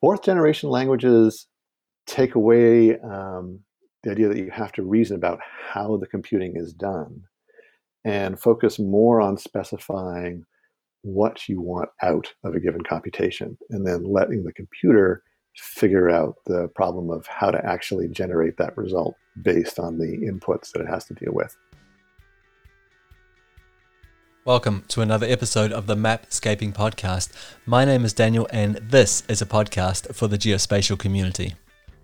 Fourth generation languages take away um, the idea that you have to reason about how the computing is done and focus more on specifying what you want out of a given computation and then letting the computer figure out the problem of how to actually generate that result based on the inputs that it has to deal with. Welcome to another episode of the Mapscaping Podcast. My name is Daniel, and this is a podcast for the geospatial community.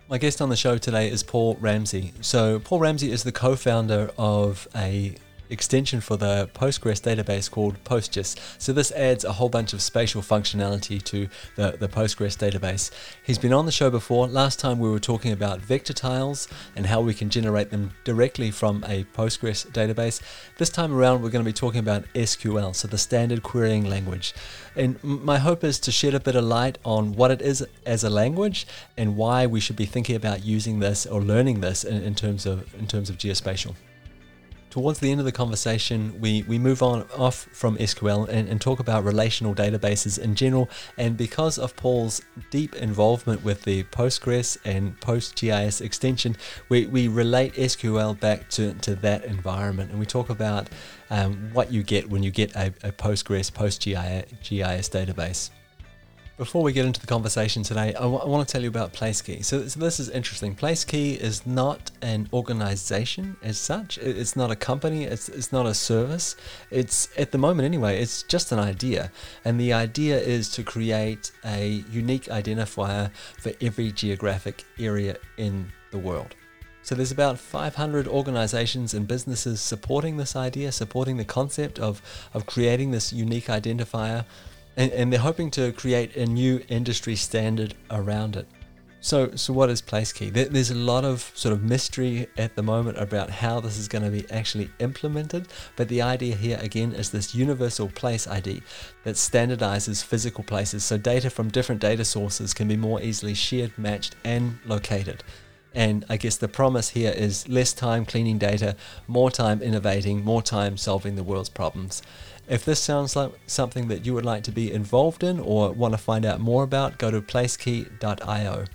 My guest on the show today is Paul Ramsey. So, Paul Ramsey is the co founder of a extension for the Postgres database called PostGIS. So this adds a whole bunch of spatial functionality to the, the Postgres database. He's been on the show before. Last time we were talking about vector tiles and how we can generate them directly from a Postgres database. This time around, we're going to be talking about SQL, so the standard querying language. And my hope is to shed a bit of light on what it is as a language and why we should be thinking about using this or learning this in, in terms of in terms of geospatial towards the end of the conversation, we, we move on off from SQL and, and talk about relational databases in general. And because of Paul's deep involvement with the Postgres and PostGIS extension, we, we relate SQL back to, to that environment. And we talk about um, what you get when you get a, a Postgres PostGIS database. Before we get into the conversation today, I, w- I want to tell you about PlaceKey. So, so, this is interesting. PlaceKey is not an organization as such. It's not a company. It's, it's not a service. It's at the moment anyway. It's just an idea, and the idea is to create a unique identifier for every geographic area in the world. So there's about 500 organizations and businesses supporting this idea, supporting the concept of, of creating this unique identifier and, and they're hoping to create a new industry standard around it. So, so what is PlaceKey? There's a lot of sort of mystery at the moment about how this is going to be actually implemented, but the idea here again is this universal place ID that standardizes physical places so data from different data sources can be more easily shared, matched, and located. And I guess the promise here is less time cleaning data, more time innovating, more time solving the world's problems. If this sounds like something that you would like to be involved in or want to find out more about, go to placekey.io.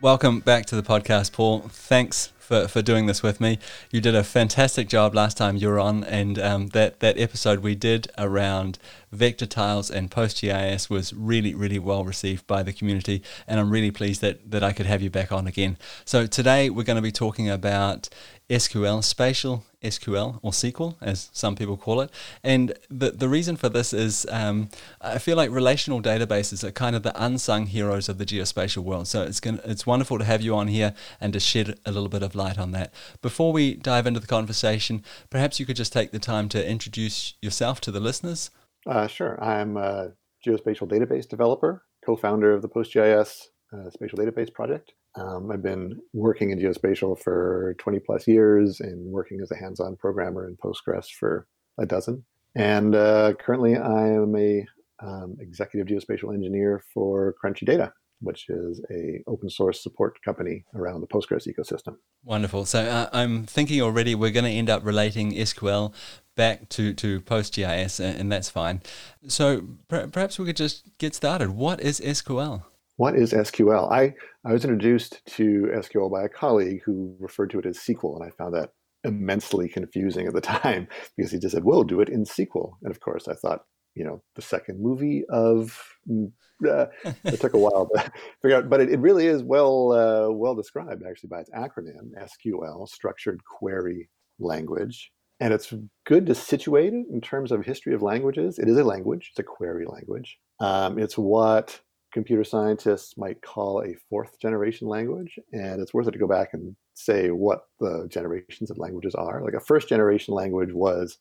Welcome back to the podcast, Paul. Thanks for, for doing this with me. You did a fantastic job last time you were on, and um, that, that episode we did around vector tiles and PostGIS was really, really well received by the community, and I'm really pleased that, that I could have you back on again. So today we're going to be talking about SQL, spatial SQL or SQL, as some people call it. And the, the reason for this is um, I feel like relational databases are kind of the unsung heroes of the geospatial world. So it's, gonna, it's wonderful to have you on here and to shed a little bit of light on that. Before we dive into the conversation, perhaps you could just take the time to introduce yourself to the listeners. Uh, sure. I'm a geospatial database developer, co founder of the PostGIS uh, Spatial Database Project. Um, I've been working in geospatial for 20 plus years and working as a hands on programmer in Postgres for a dozen. And uh, currently, I am a um, executive geospatial engineer for Crunchy Data, which is a open source support company around the Postgres ecosystem. Wonderful. So uh, I'm thinking already we're going to end up relating SQL back to, to PostGIS, and that's fine. So perhaps we could just get started. What is SQL? What is SQL? I, I was introduced to SQL by a colleague who referred to it as SQL, and I found that immensely confusing at the time because he just said, "We'll do it in SQL." And of course, I thought, you know, the second movie of. Mm, uh, it took a while to figure out, but it, it really is well uh, well described actually by its acronym SQL, Structured Query Language. And it's good to situate it in terms of history of languages. It is a language; it's a query language. Um, it's what computer scientists might call a fourth generation language. And it's worth it to go back and say what the generations of languages are. Like a first generation language was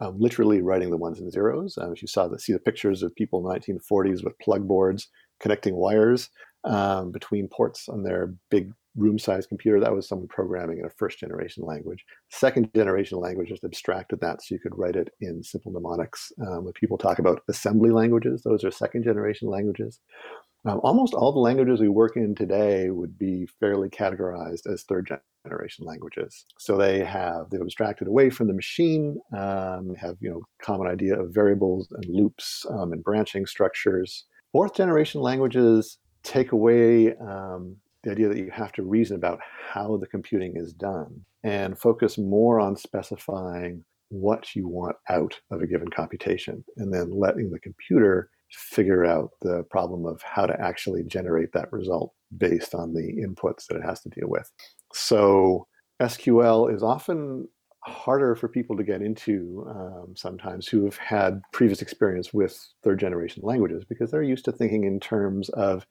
um, literally writing the ones and zeros. Um, if you saw the, see the pictures of people in the 1940s with plug boards connecting wires um, between ports on their big room sized computer. That was someone programming in a first generation language. Second generation language just abstracted that so you could write it in simple mnemonics. Um, when people talk about assembly languages, those are second generation languages. Um, almost all the languages we work in today would be fairly categorized as third generation languages. So they have they've abstracted away from the machine, um, have you know common idea of variables and loops um, and branching structures. Fourth generation languages take away um, the idea that you have to reason about how the computing is done and focus more on specifying what you want out of a given computation and then letting the computer figure out the problem of how to actually generate that result based on the inputs that it has to deal with. So SQL is often harder for people to get into um, sometimes who have had previous experience with third generation languages because they're used to thinking in terms of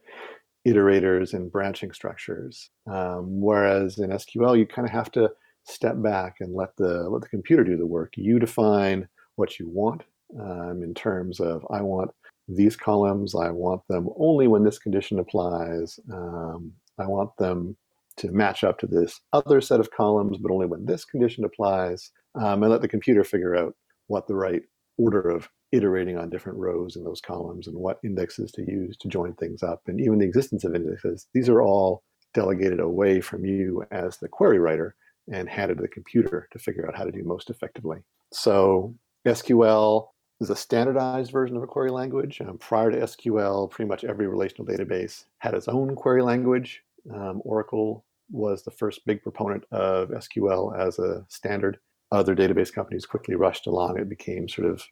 iterators and branching structures. Um, whereas in SQL, you kind of have to step back and let the let the computer do the work. You define what you want um, in terms of I want these columns. I want them only when this condition applies. Um, I want them to match up to this other set of columns, but only when this condition applies. Um, and let the computer figure out what the right order of iterating on different rows in those columns and what indexes to use to join things up. And even the existence of indexes, these are all delegated away from you as the query writer and handed to the computer to figure out how to do most effectively. So SQL is a standardized version of a query language. Um, prior to SQL, pretty much every relational database had its own query language. Um, Oracle was the first big proponent of SQL as a standard. Other database companies quickly rushed along. It became sort of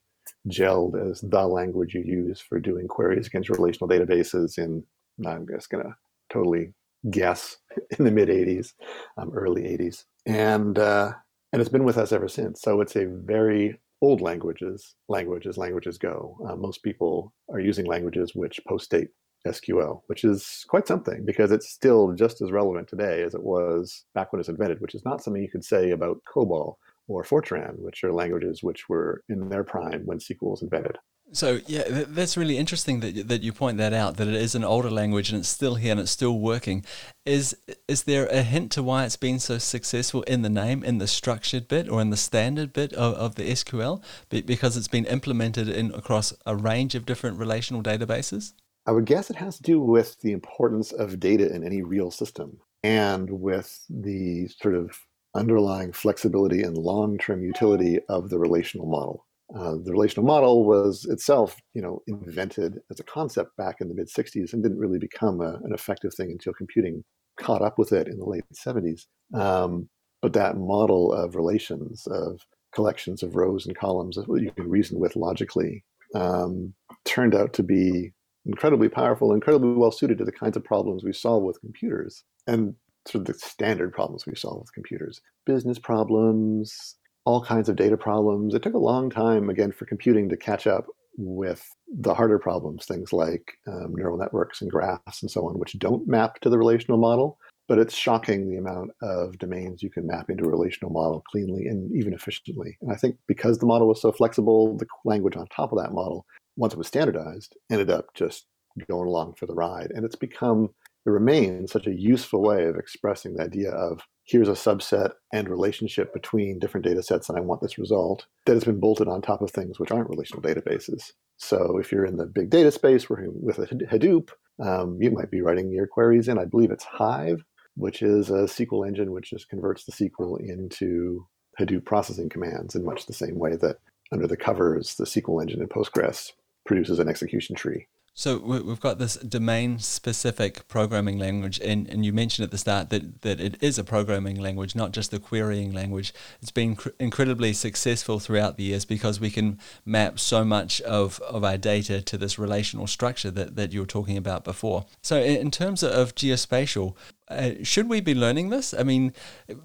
gelled as the language you use for doing queries against relational databases in, I'm just going to totally guess, in the mid 80s, um, early 80s. And, uh, and it's been with us ever since. So it's a very old languages, languages languages go. Uh, most people are using languages which postdate SQL, which is quite something because it's still just as relevant today as it was back when it was invented, which is not something you could say about COBOL or Fortran, which are languages which were in their prime when SQL was invented. So yeah, that's really interesting that that you point that out. That it is an older language and it's still here and it's still working. Is is there a hint to why it's been so successful in the name, in the structured bit or in the standard bit of, of the SQL? Because it's been implemented in across a range of different relational databases. I would guess it has to do with the importance of data in any real system and with the sort of underlying flexibility and long-term utility of the relational model. Uh, the relational model was itself, you know, invented as a concept back in the mid 60s and didn't really become a, an effective thing until computing caught up with it in the late 70s. Um, but that model of relations, of collections of rows and columns that you can reason with logically, um, turned out to be incredibly powerful, incredibly well suited to the kinds of problems we solve with computers. And sort of the standard problems we solve with computers business problems, all kinds of data problems. It took a long time, again, for computing to catch up with the harder problems, things like um, neural networks and graphs and so on, which don't map to the relational model. But it's shocking the amount of domains you can map into a relational model cleanly and even efficiently. And I think because the model was so flexible, the language on top of that model, once it was standardized, ended up just going along for the ride. And it's become it remains such a useful way of expressing the idea of here's a subset and relationship between different data sets and I want this result that has been bolted on top of things which aren't relational databases. So if you're in the big data space working with Hadoop, um, you might be writing your queries in, I believe it's Hive, which is a SQL engine which just converts the SQL into Hadoop processing commands in much the same way that under the covers, the SQL engine in Postgres produces an execution tree. So we've got this domain-specific programming language, and, and you mentioned at the start that, that it is a programming language, not just a querying language. It's been cr- incredibly successful throughout the years because we can map so much of, of our data to this relational structure that, that you were talking about before. So in terms of geospatial, uh, should we be learning this? I mean,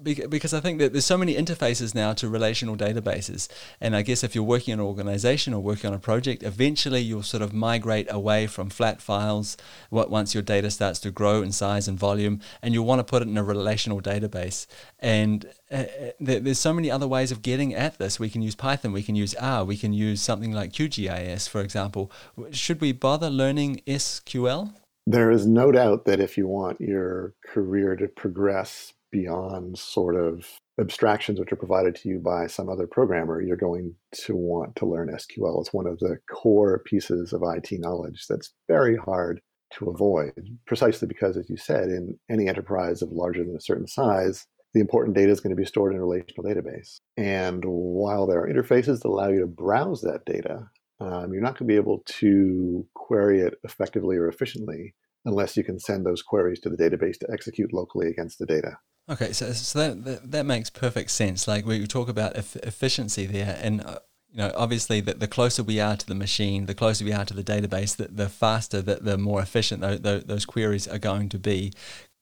because I think that there's so many interfaces now to relational databases. And I guess if you're working in an organization or working on a project, eventually you'll sort of migrate away from flat files once your data starts to grow in size and volume, and you'll want to put it in a relational database. And uh, uh there's so many other ways of getting at this. We can use Python, we can use R, we can use something like QGIS, for example. Should we bother learning SQL? There is no doubt that if you want your career to progress beyond sort of abstractions which are provided to you by some other programmer, you're going to want to learn SQL. It's one of the core pieces of IT knowledge that's very hard to avoid, precisely because, as you said, in any enterprise of larger than a certain size, the important data is going to be stored in a relational database. And while there are interfaces that allow you to browse that data, um, you're not going to be able to query it effectively or efficiently unless you can send those queries to the database to execute locally against the data. Okay, so, so that, that, that makes perfect sense. Like we talk about efficiency there, and uh, you know, obviously, the, the closer we are to the machine, the closer we are to the database, the, the faster, the, the more efficient those queries are going to be.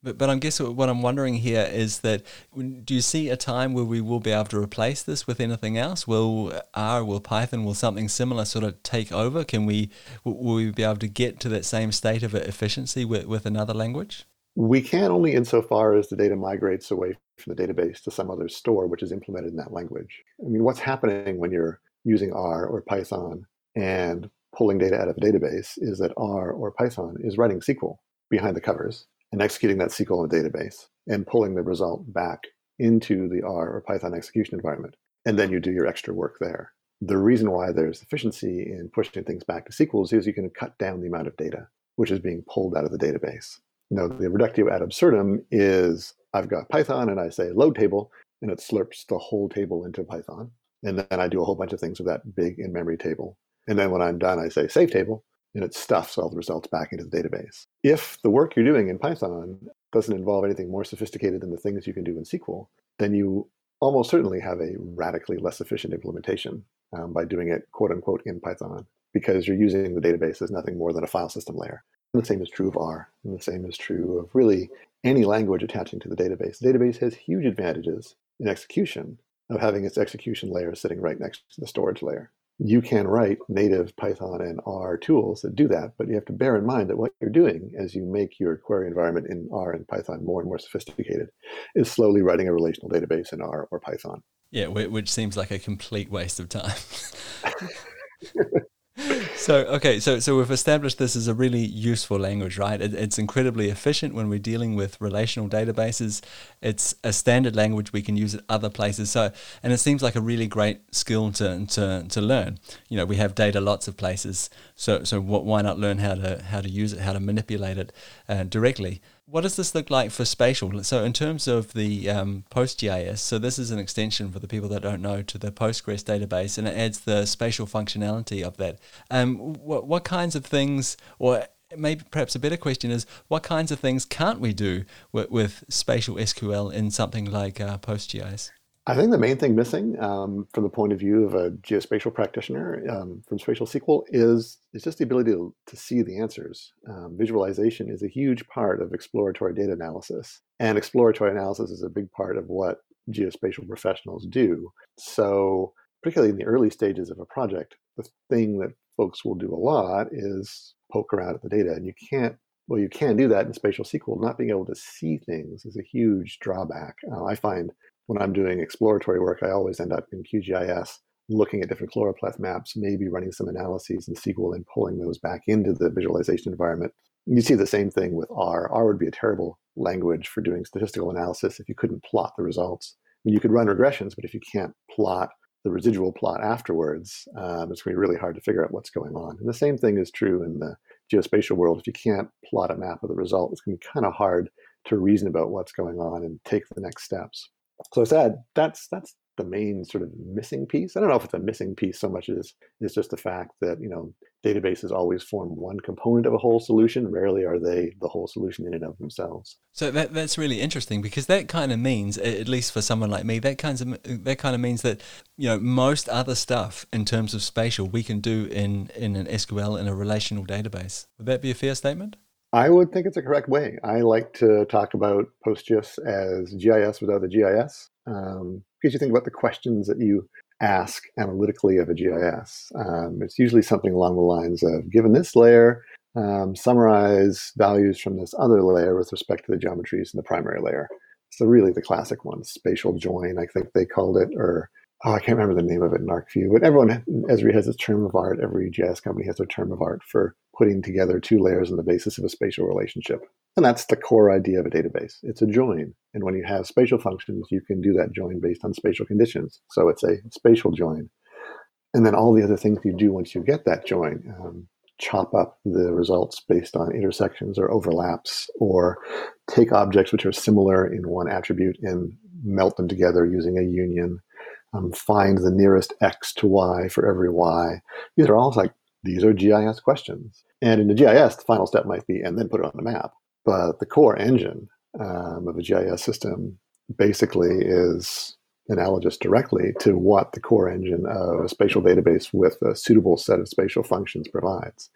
But, but I'm guess what I'm wondering here is that do you see a time where we will be able to replace this with anything else? Will uh, R, will Python, will something similar sort of take over? Can we will we be able to get to that same state of efficiency with, with another language? We can only insofar as the data migrates away from the database to some other store which is implemented in that language. I mean, what's happening when you're using R or Python and pulling data out of a database is that R or Python is writing SQL behind the covers and executing that SQL in the database and pulling the result back into the R or Python execution environment. And then you do your extra work there. The reason why there's efficiency in pushing things back to SQL is you can cut down the amount of data which is being pulled out of the database. Now, the reductio ad absurdum is I've got Python and I say load table, and it slurps the whole table into Python. And then I do a whole bunch of things with that big in memory table. And then when I'm done, I say save table, and it stuffs all the results back into the database. If the work you're doing in Python doesn't involve anything more sophisticated than the things you can do in SQL, then you almost certainly have a radically less efficient implementation um, by doing it quote unquote in Python because you're using the database as nothing more than a file system layer. And the same is true of R, and the same is true of really any language attaching to the database. The database has huge advantages in execution of having its execution layer sitting right next to the storage layer you can write native Python and R tools that do that, but you have to bear in mind that what you're doing as you make your query environment in R and Python more and more sophisticated is slowly writing a relational database in R or Python. Yeah, which seems like a complete waste of time. so okay, so so we've established this as a really useful language, right? It, it's incredibly efficient when we're dealing with relational databases. It's a standard language we can use at other places. So and it seems like a really great skill to to, to learn. You know, we have data lots of places, so so why not learn how to how to use it, how to manipulate it uh, directly? What does this look like for spatial? So, in terms of the um, PostGIS, so this is an extension for the people that don't know to the Postgres database, and it adds the spatial functionality of that. Um, what, what kinds of things, or maybe perhaps a better question is, what kinds of things can't we do with, with spatial SQL in something like uh, PostGIS? I think the main thing missing um, from the point of view of a geospatial practitioner um, from Spatial SQL is, is just the ability to, to see the answers. Um, visualization is a huge part of exploratory data analysis, and exploratory analysis is a big part of what geospatial professionals do. So, particularly in the early stages of a project, the thing that folks will do a lot is poke around at the data, and you can't well, you can do that in Spatial SQL. Not being able to see things is a huge drawback. Uh, I find when I'm doing exploratory work, I always end up in QGIS looking at different choropleth maps, maybe running some analyses in SQL and pulling those back into the visualization environment. You see the same thing with R. R would be a terrible language for doing statistical analysis if you couldn't plot the results. I mean, you could run regressions, but if you can't plot the residual plot afterwards, um, it's going to be really hard to figure out what's going on. And the same thing is true in the geospatial world. If you can't plot a map of the result, it's going to be kind of hard to reason about what's going on and take the next steps so sad. That's that's the main sort of missing piece. I don't know if it's a missing piece so much as it's just the fact that you know databases always form one component of a whole solution. Rarely are they the whole solution in and of themselves. So that that's really interesting because that kind of means, at least for someone like me, that kinds of that kind of means that you know most other stuff in terms of spatial we can do in in an SQL in a relational database. Would that be a fair statement? I would think it's a correct way. I like to talk about PostGIS as GIS without the GIS, um, because you think about the questions that you ask analytically of a GIS. Um, it's usually something along the lines of, given this layer, um, summarize values from this other layer with respect to the geometries in the primary layer. So really the classic one, spatial join, I think they called it, or oh, I can't remember the name of it in ArcView, but everyone, Esri has its term of art. Every GIS company has their term of art for putting together two layers on the basis of a spatial relationship. And that's the core idea of a database. It's a join. And when you have spatial functions, you can do that join based on spatial conditions. So it's a spatial join. And then all the other things you do once you get that join, um, chop up the results based on intersections or overlaps, or take objects which are similar in one attribute and melt them together using a union, um, find the nearest x to y for every y. These are all like, these are GIS questions. And in the GIS, the final step might be, and then put it on the map. But the core engine um, of a GIS system basically is analogous directly to what the core engine of a spatial database with a suitable set of spatial functions provides.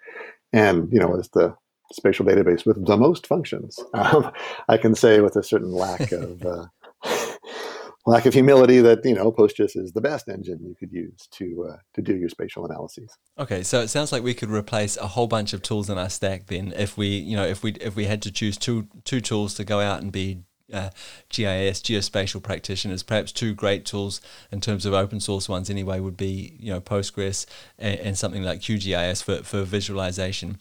And, you know, as the spatial database with the most functions, um, I can say with a certain lack of uh, lack of humility that you know Postgres is the best engine you could use to uh, to do your spatial analyses. Okay, so it sounds like we could replace a whole bunch of tools in our stack then if we you know if we if we had to choose two two tools to go out and be uh, GIS geospatial practitioners. Perhaps two great tools in terms of open source ones anyway would be you know Postgres and, and something like QGIS for for visualization.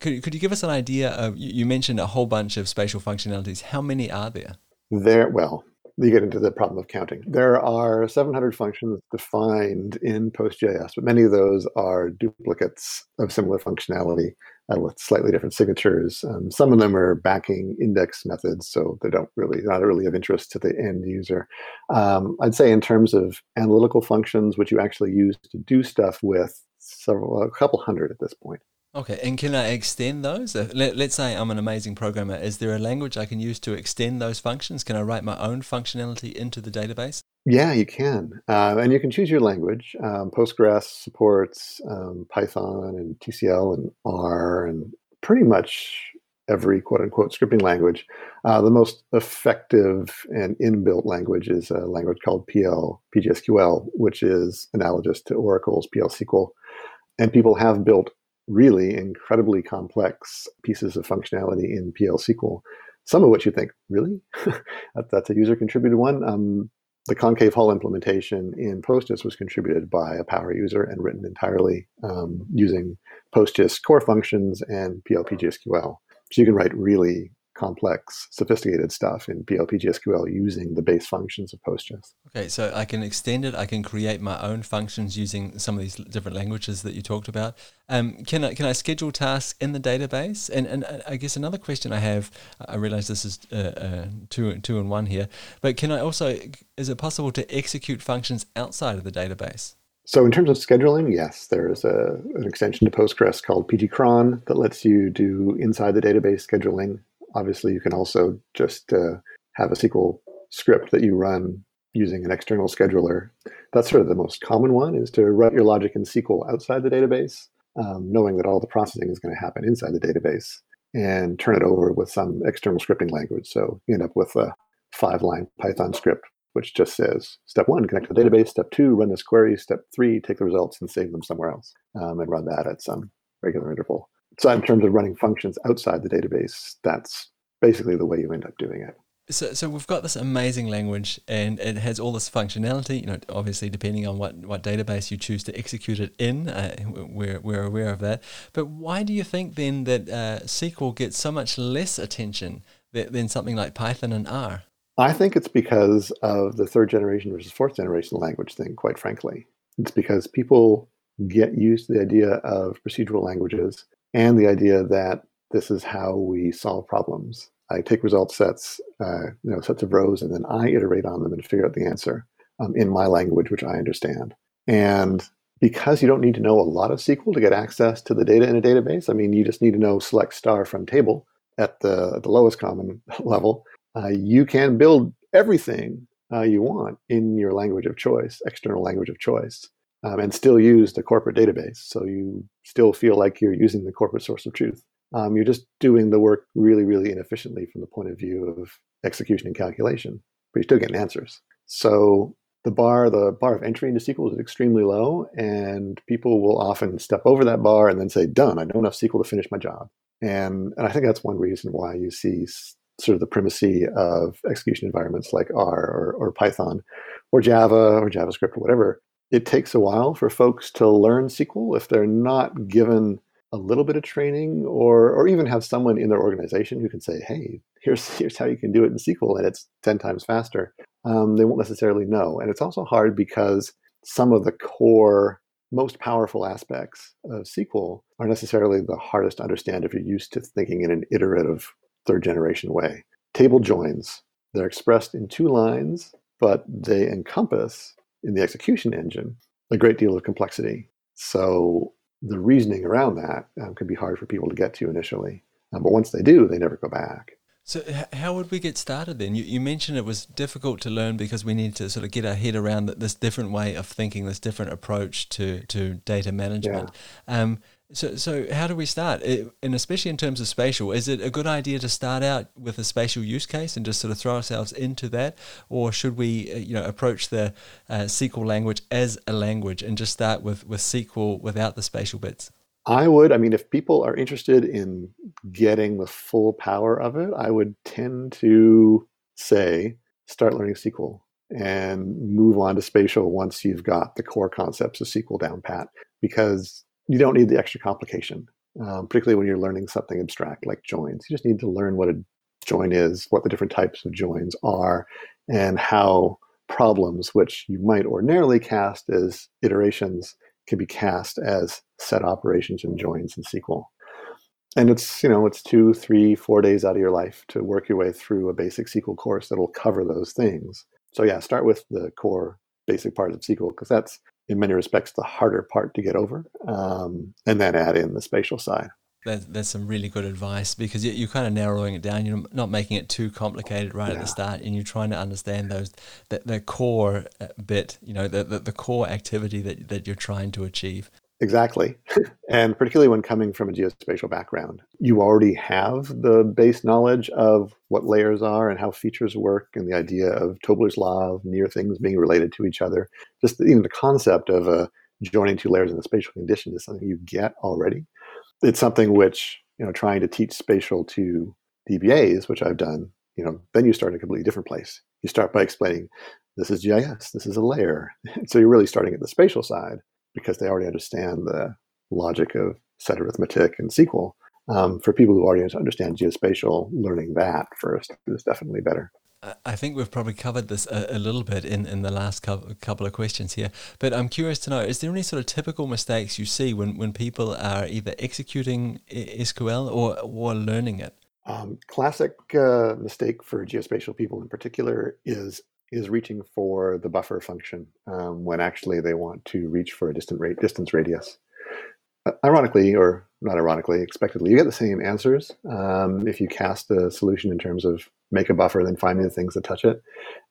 Could, could you give us an idea of you mentioned a whole bunch of spatial functionalities. How many are there? There, well, you get into the problem of counting. There are 700 functions defined in PostGIS, but many of those are duplicates of similar functionality uh, with slightly different signatures. Um, some of them are backing index methods, so they don't really not really of interest to the end user. Um, I'd say in terms of analytical functions, which you actually use to do stuff with, several a couple hundred at this point. Okay, and can I extend those? Let, us say I'm an amazing programmer. Is there a language I can use to extend those functions? Can I write my own functionality into the database? Yeah, you can. Uh, and you can choose your language. Um, Postgres supports um, Python and TCL and R and pretty much every quote unquote scripting language. Uh, the most effective and inbuilt language is a language called PL, PGSQL, which is analogous to Oracle's PL SQL. And people have built really incredibly complex pieces of functionality in PL SQL, some of which you think, really? that's a user contributed one. Um, the concave hull implementation in PostGIS was contributed by a power user and written entirely um, using PostGIS core functions and PLPGSQL. So you can write really complex, sophisticated stuff in PLPGSQL using the base functions of Postgres. Okay, so I can extend it. I can create my own functions using some of these different languages that you talked about. Um, can I can I schedule tasks in the database? And and I guess another question I have, I realize this is uh, uh, two two and one here, but can I also is it possible to execute functions outside of the database? So in terms of scheduling, yes, there is a, an extension to Postgres called pgcron that lets you do inside the database scheduling obviously, you can also just uh, have a SQL script that you run using an external scheduler. That's sort of the most common one is to write your logic in SQL outside the database, um, knowing that all the processing is going to happen inside the database and turn it over with some external scripting language. So you end up with a five line Python script, which just says step one, connect to the database. Step two, run this query. Step three, take the results and save them somewhere else um, and run that at some regular interval. So in terms of running functions outside the database, that's basically the way you end up doing it. So, so we've got this amazing language, and it has all this functionality. You know, obviously, depending on what, what database you choose to execute it in, uh, we're we're aware of that. But why do you think then that uh, SQL gets so much less attention than, than something like Python and R? I think it's because of the third generation versus fourth generation language thing. Quite frankly, it's because people get used to the idea of procedural languages and the idea that this is how we solve problems. I take result sets, uh, you know, sets of rows, and then I iterate on them and figure out the answer um, in my language, which I understand. And because you don't need to know a lot of SQL to get access to the data in a database, I mean, you just need to know select star from table at the, at the lowest common level. Uh, you can build everything uh, you want in your language of choice, external language of choice um, and still use the corporate database. So you still feel like you're using the corporate source of truth. Um, you're just doing the work really, really inefficiently from the point of view of execution and calculation, but you're still getting answers. So the bar, the bar of entry into SQL is extremely low, and people will often step over that bar and then say, "Done. I know enough SQL to finish my job." And and I think that's one reason why you see sort of the primacy of execution environments like R or, or Python or Java or JavaScript or whatever it takes a while for folks to learn SQL if they're not given a little bit of training or or even have someone in their organization who can say, hey, here's here's how you can do it in SQL and it's 10 times faster. Um, they won't necessarily know. And it's also hard because some of the core most powerful aspects of SQL are necessarily the hardest to understand if you're used to thinking in an iterative third generation way. Table joins, they're expressed in two lines, but they encompass in the execution engine a great deal of complexity. So the reasoning around that um, can be hard for people to get to initially. Um, but once they do, they never go back. So, how would we get started then? You, you, mentioned it was difficult to learn because we need to sort of get our head around this different way of thinking, this different approach to, to data management. Yeah. Um, so, so how do we start? It, and especially in terms of spatial, is it a good idea to start out with a spatial use case and just sort of throw ourselves into that, or should we, uh, you know, approach the uh, SQL language as a language and just start with with SQL without the spatial bits? I would. I mean, if people are interested in getting the full power of it, I would tend to say start learning SQL and move on to spatial once you've got the core concepts of SQL down pat, because you don't need the extra complication, um, particularly when you're learning something abstract like joins. You just need to learn what a join is, what the different types of joins are, and how problems, which you might ordinarily cast as iterations, can be cast as set operations and joins in SQL. And it's, you know, it's two, three, four days out of your life to work your way through a basic SQL course that'll cover those things. So yeah, start with the core basic parts of SQL because that's in many respects the harder part to get over, um, and then add in the spatial side. That, that's some really good advice because you, are kind of narrowing it down. You're not making it too complicated right yeah. at the start, and you're trying to understand those the, the core uh, bit, you know, the, the, the core activity that, that you're trying to achieve. Exactly. and particularly when coming from a geospatial background, you already have the base knowledge of what layers are and how features work and the idea of Tobler's law of near things being related to each other. Just even the concept of uh, joining two layers in a spatial condition is something you get already. It's something which, you know, trying to teach spatial to DBAs, which I've done, you know, then you start in a completely different place. You start by explaining this is GIS, this is a layer. so you're really starting at the spatial side because they already understand the logic of set arithmetic and SQL. Um, for people who already understand geospatial, learning that first is definitely better. I think we've probably covered this a, a, little bit in, in the last couple of questions here, but I'm curious to know is there any sort of typical mistakes you see when, when people are either executing SQL or, or learning it? Um, classic uh, mistake for geospatial people in particular is is reaching for the buffer function um, when actually they want to reach for a distant rate, distance radius. Uh, ironically, or not ironically, expectedly, you get the same answers um, if you cast a solution in terms of make a buffer, then find me the things that touch it,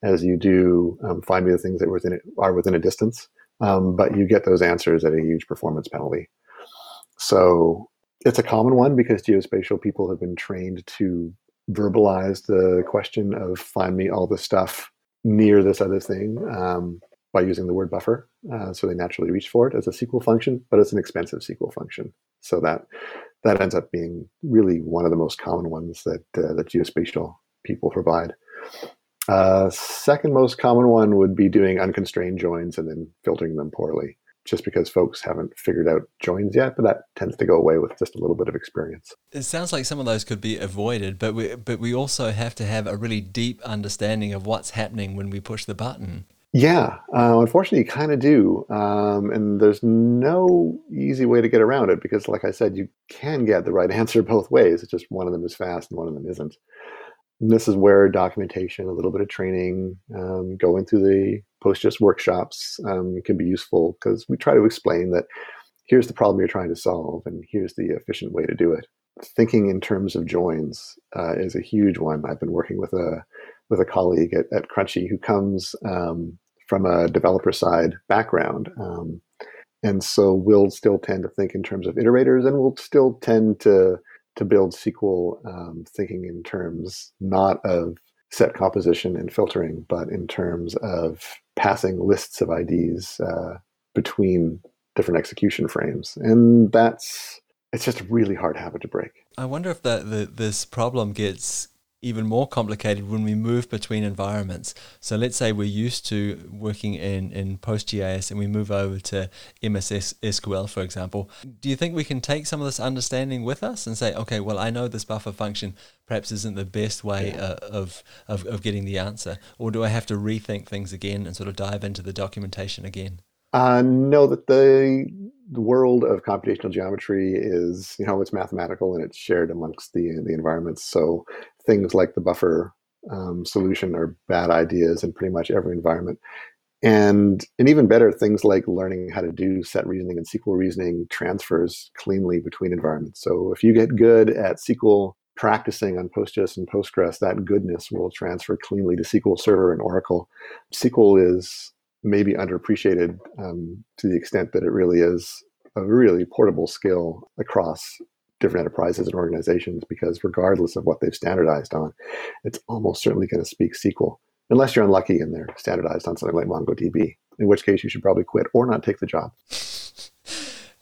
as you do um, find me the things that within it, are within a distance. Um, but you get those answers at a huge performance penalty. So it's a common one because geospatial people have been trained to verbalize the question of find me all the stuff near this other thing um, by using the word buffer. Uh, so they naturally reach for it as a SQL function, but it's an expensive SQL function. So that that ends up being really one of the most common ones that uh, that geospatial people provide. Uh, second most common one would be doing unconstrained joins and then filtering them poorly just because folks haven't figured out joins yet, but that tends to go away with just a little bit of experience. It sounds like some of those could be avoided, but we but we also have to have a really deep understanding of what's happening when we push the button. Yeah, uh, unfortunately, you kind of do, um, and there's no easy way to get around it because, like I said, you can get the right answer both ways. It's just one of them is fast and one of them isn't. And this is where documentation, a little bit of training, um, going through the PostGIS workshops um, can be useful because we try to explain that here's the problem you're trying to solve and here's the efficient way to do it. Thinking in terms of joins uh, is a huge one. I've been working with a with a colleague at, at Crunchy who comes um, from a developer side background. Um, and so we'll still tend to think in terms of iterators and we'll still tend to to build SQL um, thinking in terms not of set composition and filtering, but in terms of passing lists of IDs uh, between different execution frames. And that's it's just a really hard habit to break. I wonder if that the, this problem gets even more complicated when we move between environments. So let's say we're used to working in, in PostGIS and we move over to MS SQL, for example. Do you think we can take some of this understanding with us and say, okay, well, I know this buffer function perhaps isn't the best way yeah. uh, of, of, of getting the answer? Or do I have to rethink things again and sort of dive into the documentation again? Uh, no, that the, the world of computational geometry is, you know, it's mathematical and it's shared amongst the the environments. So things like the buffer um, solution are bad ideas in pretty much every environment. And and even better, things like learning how to do set reasoning and SQL reasoning transfers cleanly between environments. So if you get good at SQL practicing on PostGIS and Postgres, that goodness will transfer cleanly to SQL Server and Oracle. SQL is maybe underappreciated um, to the extent that it really is a really portable skill across different enterprises and organizations because regardless of what they've standardized on, it's almost certainly going to speak SQL, unless you're unlucky and they're standardized on something like MongoDB, in which case you should probably quit or not take the job.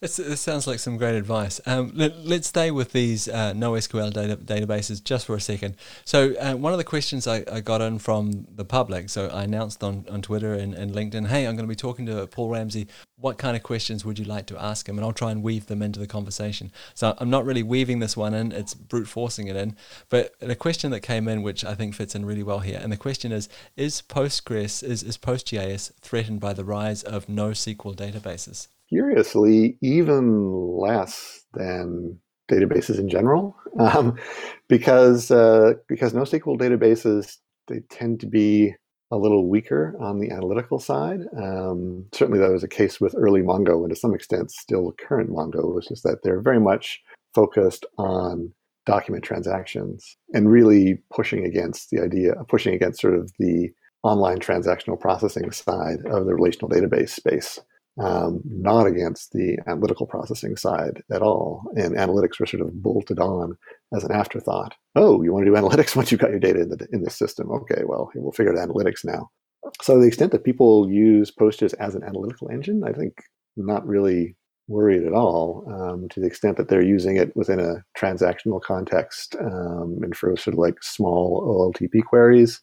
This, sounds like some great advice. Um, let, us stay with these uh, NoSQL data, databases just for a second. So, uh, one of the questions I, I, got in from the public, so I announced on, on Twitter and, and LinkedIn, hey, I'm going to be talking to Paul Ramsey. What kind of questions would you like to ask him? And I'll try and weave them into the conversation. So, I'm not really weaving this one in, it's brute forcing it in. But a question that came in, which I think fits in really well here, and the question is Is Postgres, is, is PostGIS threatened by the rise of NoSQL databases? Curiously even less than databases in general, um, because uh, because NoSQL databases they tend to be a little weaker on the analytical side. Um, certainly, that was a case with early Mongo, and to some extent, still current Mongo, which is that they're very much focused on document transactions and really pushing against the idea, pushing against sort of the online transactional processing side of the relational database space um, not against the analytical processing side at all. And analytics were sort of bolted on as an afterthought. Oh, you want to do analytics once you've got your data in the in the system? Okay, well, we'll figure out analytics now. So the extent that people use Postgres as an analytical engine, I think not really worried at all. Um, to the extent that they're using it within a transactional context um, and for sort of like small OLTP queries,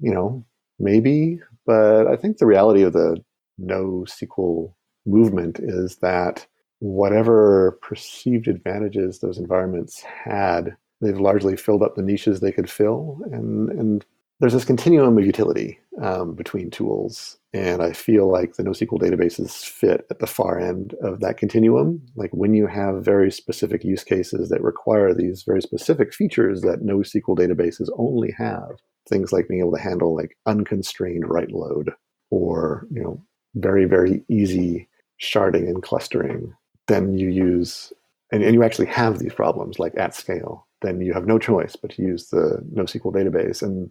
you know, maybe. But I think the reality of the NoSQL movement is that whatever perceived advantages those environments had, they've largely filled up the niches they could fill. And, and there's this continuum of utility um, between tools. And I feel like the NoSQL databases fit at the far end of that continuum. Like when you have very specific use cases that require these very specific features that NoSQL databases only have, things like being able to handle like unconstrained write load or, you know, very, very easy sharding and clustering, then you use, and, and you actually have these problems like at scale, then you have no choice but to use the NoSQL database. And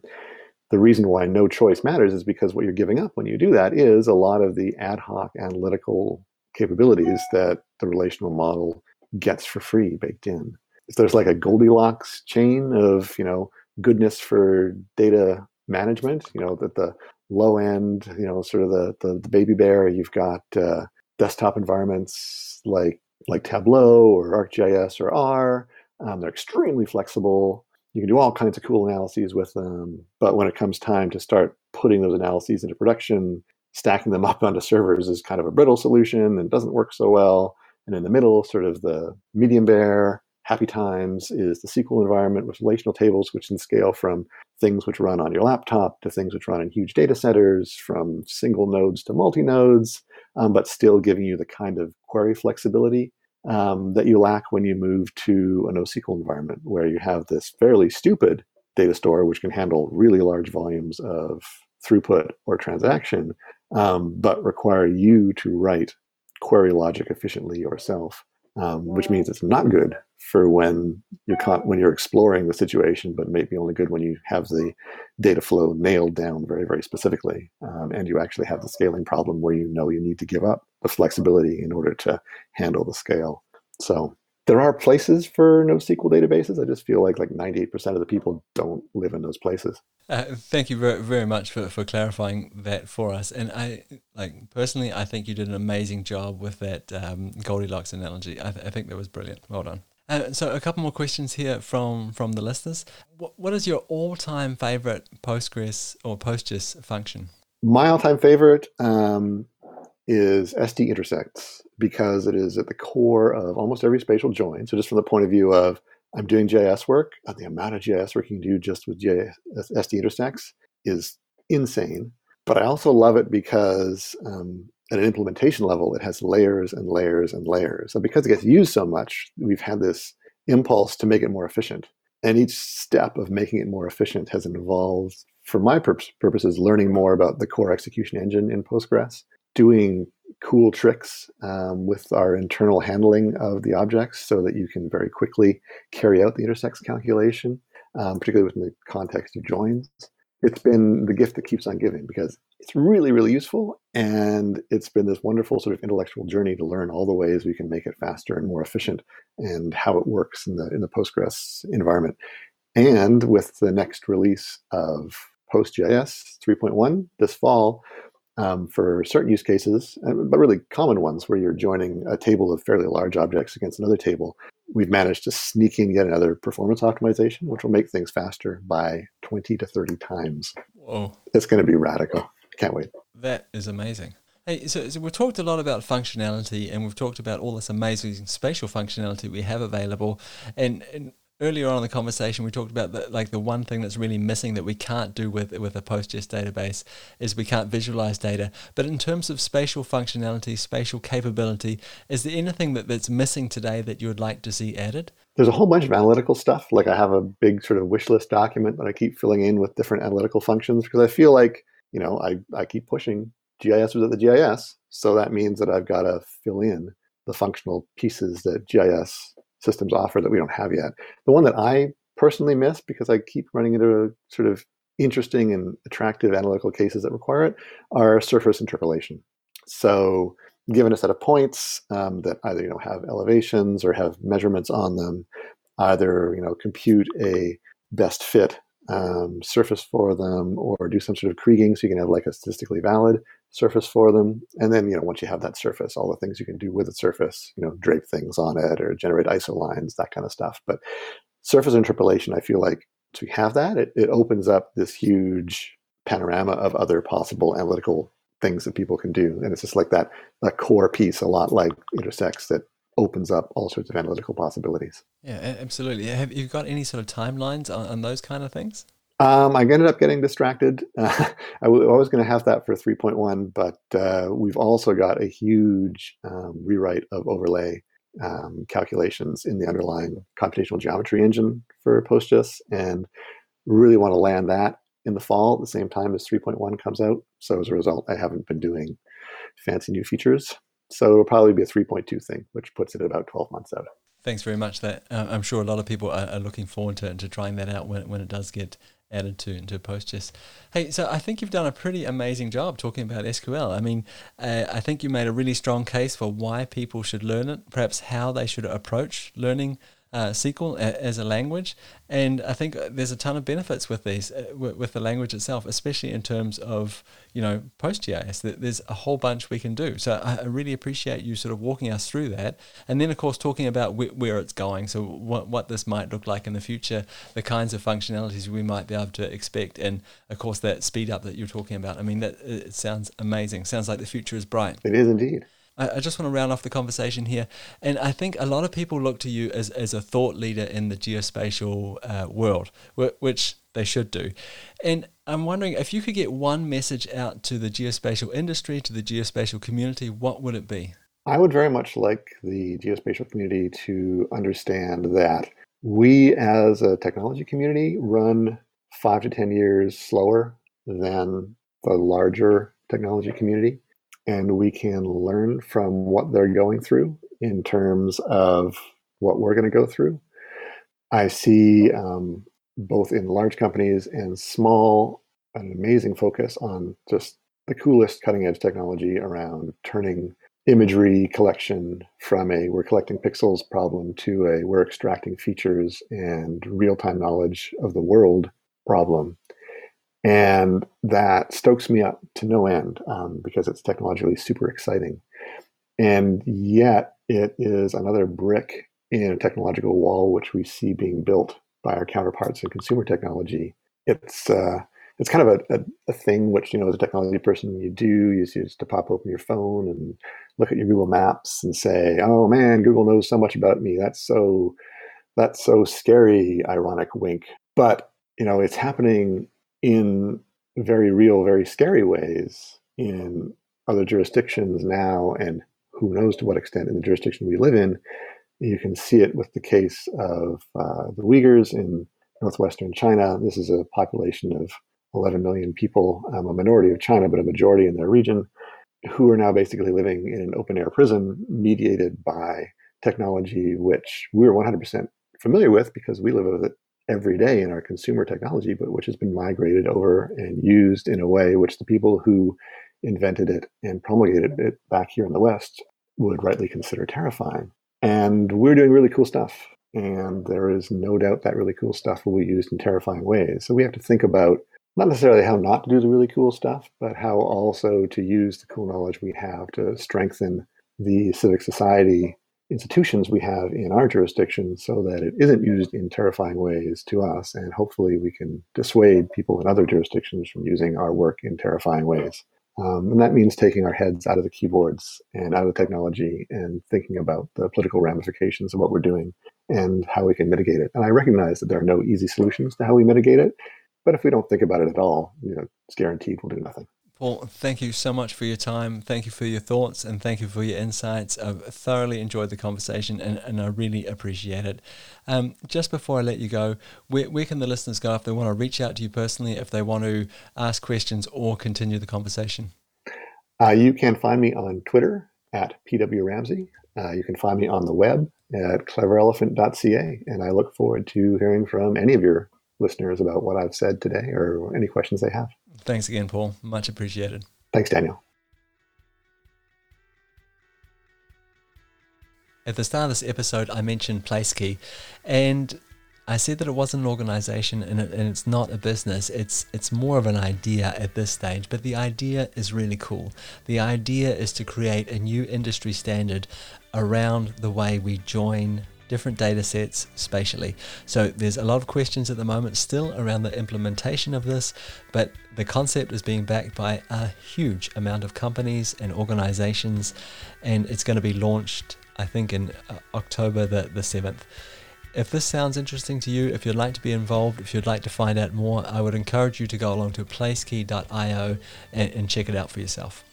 the reason why no choice matters is because what you're giving up when you do that is a lot of the ad hoc analytical capabilities that the relational model gets for free baked in. If there's like a Goldilocks chain of, you know, goodness for data management, you know, that the low end, you know, sort of the the, the baby bear. You've got uh, desktop environments like like Tableau or ArcGIS or R. Um, they're extremely flexible. You can do all kinds of cool analyses with them. But when it comes time to start putting those analyses into production, stacking them up onto servers is kind of a brittle solution and doesn't work so well. And in the middle, sort of the medium bear, happy times is the SQL environment with relational tables, which can scale from things which run on your laptop to things which run in huge data centers, from single nodes to multi nodes, um, but still giving you the kind of query flexibility um, that you lack when you move to a NoSQL environment, where you have this fairly stupid data store which can handle really large volumes of throughput or transaction, um, but require you to write query logic efficiently yourself um, which means it's not good for when you're con- when you're exploring the situation, but maybe only good when you have the data flow nailed down very very specifically, um, and you actually have the scaling problem where you know you need to give up the flexibility in order to handle the scale. So there are places for NoSQL databases. I just feel like like 98% of the people don't live in those places. Uh, thank you very, very much for, for clarifying that for us. And I like personally, I think you did an amazing job with that um, Goldilocks analogy. I, th- I think that was brilliant. Well done. Uh, so a couple more questions here from from the listeners. What, what is your all time favorite Postgres or PostGIS function? My all time favorite um, is ST intersects because it is at the core of almost every spatial join. So just from the point of view of I'm doing GIS work, and the amount of GIS work you can do just with GIS, ST intersects is insane. But I also love it because um, at an implementation level, it has layers and layers and layers. And because it gets used so much, we've had this impulse to make it more efficient. And each step of making it more efficient has involved, for my purposes, learning more about the core execution engine in Postgres, doing cool tricks um, with our internal handling of the objects so that you can very quickly carry out the intersects calculation, um, particularly within the context of joins. It's been the gift that keeps on giving because it's really, really useful. And it's been this wonderful sort of intellectual journey to learn all the ways we can make it faster and more efficient and how it works in the, in the Postgres environment. And with the next release of PostGIS 3.1 this fall, um, for certain use cases, but really common ones where you're joining a table of fairly large objects against another table, we've managed to sneak in yet another performance optimization, which will make things faster by 20 to 30 times. Whoa. It's going to be radical. Can't wait. That is amazing. Hey, so, so, we've talked a lot about functionality and we've talked about all this amazing spatial functionality we have available. And, and earlier on in the conversation, we talked about the, like the one thing that's really missing that we can't do with with a PostGIS database is we can't visualize data. But in terms of spatial functionality, spatial capability, is there anything that, that's missing today that you would like to see added? There's a whole bunch of analytical stuff. Like I have a big sort of wish list document that I keep filling in with different analytical functions because I feel like, you know, I, I keep pushing GIS was at the GIS. So that means that I've got to fill in the functional pieces that GIS systems offer that we don't have yet. The one that I personally miss because I keep running into sort of interesting and attractive analytical cases that require it are surface interpolation. So, given a set of points um, that either you know have elevations or have measurements on them, either you know compute a best fit um, surface for them or do some sort of kriging so you can have like a statistically valid surface for them. And then, you know, once you have that surface, all the things you can do with the surface, you know, drape things on it or generate isolines, that kind of stuff. But surface interpolation, I feel like to have that, it, it opens up this huge panorama of other possible analytical things that people can do. And it's just like that, that core piece, a lot like intersects that opens up all sorts of analytical possibilities. Yeah, absolutely. Have you got any sort of timelines on, on those kind of things? Um, I ended up getting distracted. Uh, I, w- I was going to have that for 3.1, but uh, we've also got a huge um, rewrite of overlay um, calculations in the underlying computational geometry engine for PostGIS, and really want to land that in the fall at the same time as 3.1 comes out. So as a result, I haven't been doing fancy new features. So it'll probably be a 3.2 thing, which puts it about 12 months out. Thanks very much. That uh, I'm sure a lot of people are, are, looking forward to, to trying that out when, when it does get added to into PostGIS. Hey, so I think you've done a pretty amazing job talking about SQL. I mean, uh, I think you made a really strong case for why people should learn it, perhaps how they should approach learning uh, SQL as a language, and I think there's a ton of benefits with these uh, with the language itself, especially in terms of you know PostGIS. There's a whole bunch we can do. So I really appreciate you sort of walking us through that, and then of course talking about wh- where it's going. So what what this might look like in the future, the kinds of functionalities we might be able to expect, and of course that speed up that you're talking about. I mean that it sounds amazing. Sounds like the future is bright. It is indeed. I, just want to round off the conversation here. And I think a lot of people look to you as, as a thought leader in the geospatial uh, world, which they should do. And I'm wondering if you could get one message out to the geospatial industry, to the geospatial community, what would it be? I would very much like the geospatial community to understand that we as a technology community run five to 10 years slower than the larger technology community and we can learn from what they're going through in terms of what we're going to go through. I see um, both in large companies and small an amazing focus on just the coolest cutting edge technology around turning imagery collection from a we're collecting pixels problem to a we're extracting features and real time knowledge of the world problem and that stokes me up to no end um, because it's technologically super exciting. And yet, it is another brick in a technological wall, which we see being built by our counterparts in consumer technology. It's uh, it's kind of a, a, a, thing which you know as a technology person you do you use to pop open your phone and look at your Google Maps and say, "Oh man, Google knows so much about me. That's so that's so scary." Ironic wink, but you know it's happening in very real, very scary ways in other jurisdictions now, and who knows to what extent in the jurisdiction we live in. You can see it with the case of uh, the Uyghurs in northwestern China. This is a population of 11 million people, um, a minority of China, but a majority in their region, who are now basically living in an open air prison mediated by technology, which we're 100% familiar with because we live with it every day in our consumer technology, but which has been migrated over and used in a way which the people who invented it and promulgated it back here in the West would rightly consider terrifying. And we're doing really cool stuff. And there is no doubt that really cool stuff will be used in terrifying ways. So we have to think about not necessarily how not to do the really cool stuff, but how also to use the cool knowledge we have to strengthen the civic society institutions we have in our jurisdiction so that it isn't used in terrifying ways to us. And hopefully we can dissuade people in other jurisdictions from using our work in terrifying ways. Um, and that means taking our heads out of the keyboards and out of technology and thinking about the political ramifications of what we're doing and how we can mitigate it. And I recognize that there are no easy solutions to how we mitigate it. But if we don't think about it at all, you know, it's guaranteed we'll do nothing. Paul, thank you so much for your time. Thank you for your thoughts and thank you for your insights. I've thoroughly enjoyed the conversation and, and I really appreciate it. Um, just before I let you go, where, where can the listeners go if they want to reach out to you personally, if they want to ask questions or continue the conversation? Uh, you can find me on Twitter at PW Ramsey. Uh, you can find me on the web at cleverelephant.ca. And I look forward to hearing from any of your listeners about what I've said today or any questions they have. Thanks again, Paul. Much appreciated. Thanks, Daniel. At the start of this episode, I mentioned PlaceKey, and I said that it wasn't an organization and, it, and, it's not a business. It's it's more of an idea at this stage, but the idea is really cool. The idea is to create a new industry standard around the way we join different data sets spatially. So there's a lot of questions at the moment still around the implementation of this, but the concept is being backed by a huge amount of companies and organizations, and it's going to be launched, I think, in uh, October the, the 7th. If this sounds interesting to you, if you'd like to be involved, if you'd like to find out more, I would encourage you to go along to placekey.io and, and check it out for yourself.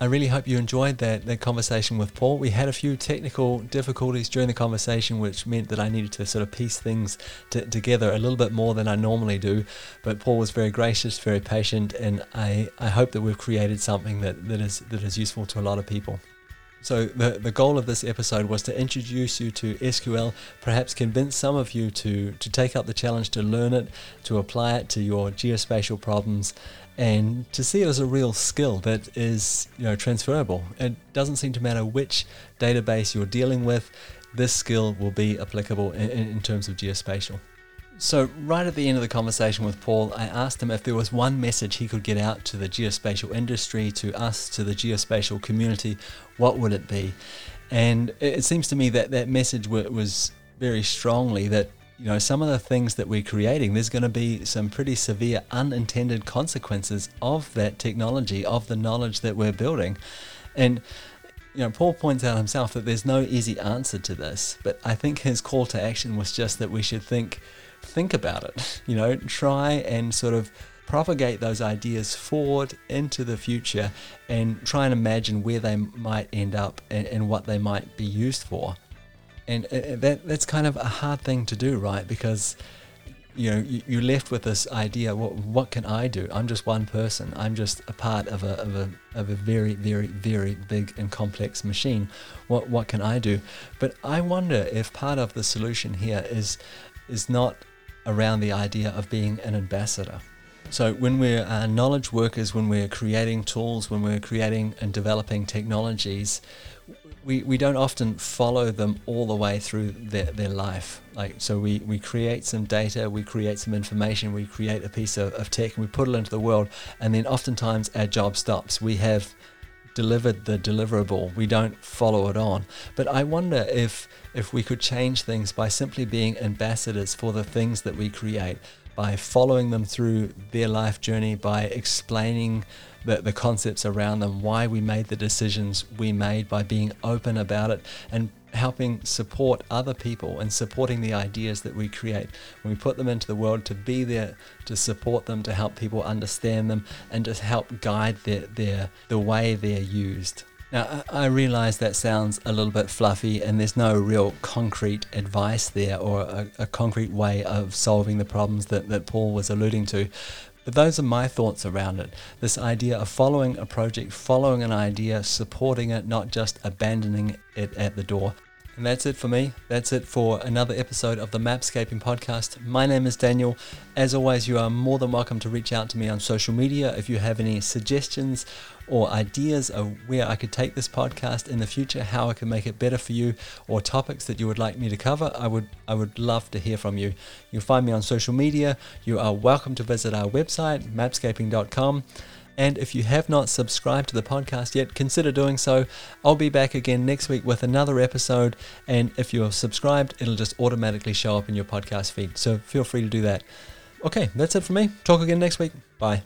I really hope you enjoyed that, that conversation with Paul. We had a few technical difficulties during the conversation, which meant that I needed to sort of piece things to, together a little bit more than I normally do. But Paul was very gracious, very patient, and I, I hope that we've created something that, that is that is useful to a lot of people. So the, the goal of this episode was to introduce you to SQL, perhaps convince some of you to, to take up the challenge to learn it, to apply it to your geospatial problems, and to see it as a real skill that is you know transferable. It doesn't seem to matter which database you're dealing with, this skill will be applicable in, in terms of geospatial. So, right at the end of the conversation with Paul, I asked him if there was one message he could get out to the geospatial industry, to us, to the geospatial community, what would it be? And it seems to me that that message was very strongly that you know, some of the things that we're creating, there's going to be some pretty severe unintended consequences of that technology, of the knowledge that we're building. And, you know, Paul points out himself that there's no easy answer to this, but I think his call to action was just that we should think, think about it, you know, try and sort of propagate those ideas forward into the future and try and imagine where they might end up and, and what they might be used for and uh, uh, that that's kind of a hard thing to do, right? Because you know you, are left with this idea. What what can I do? I'm just one person. I'm just a part of a of a of a very very very big and complex machine. What what can I do? But I wonder if part of the solution here is is not around the idea of being an ambassador. So, when we're uh, knowledge workers, when we're creating tools, when we're creating and developing technologies, we, we don't often follow them all the way through their, their life. Like so we, we create some data, we create some information, we create a piece of, of tech and we put it into the world and then oftentimes our job stops. We have delivered the deliverable. We don't follow it on. But I wonder if if we could change things by simply being ambassadors for the things that we create, by following them through their life journey, by explaining the, the concepts around them, why we made the decisions we made, by being open about it and helping support other people and supporting the ideas that we create. When we put them into the world to be there to support them, to help people understand them, and to help guide their, their the way they're used. Now, I realize that sounds a little bit fluffy, and there's no real concrete advice there or a, a, concrete way of solving the problems that, that Paul was alluding to. But those are my thoughts around it. This idea of following a project, following an idea, supporting it, not just abandoning it at the door. And that's it for me. That's it for another episode of the Mapscaping Podcast. My name is Daniel. As always, you are more than welcome to reach out to me on social media if you have any suggestions or ideas of where I could take this podcast in the future, how I can make it better for you, or topics that you would like me to cover. I would I would love to hear from you. You'll find me on social media. You are welcome to visit our website, mapscaping.com. And if you have not subscribed to the podcast yet, consider doing so. I'll be back again next week with another episode. And if you're subscribed, it'll just automatically show up in your podcast feed. So feel free to do that. Okay, that's it for me. Talk again next week. Bye.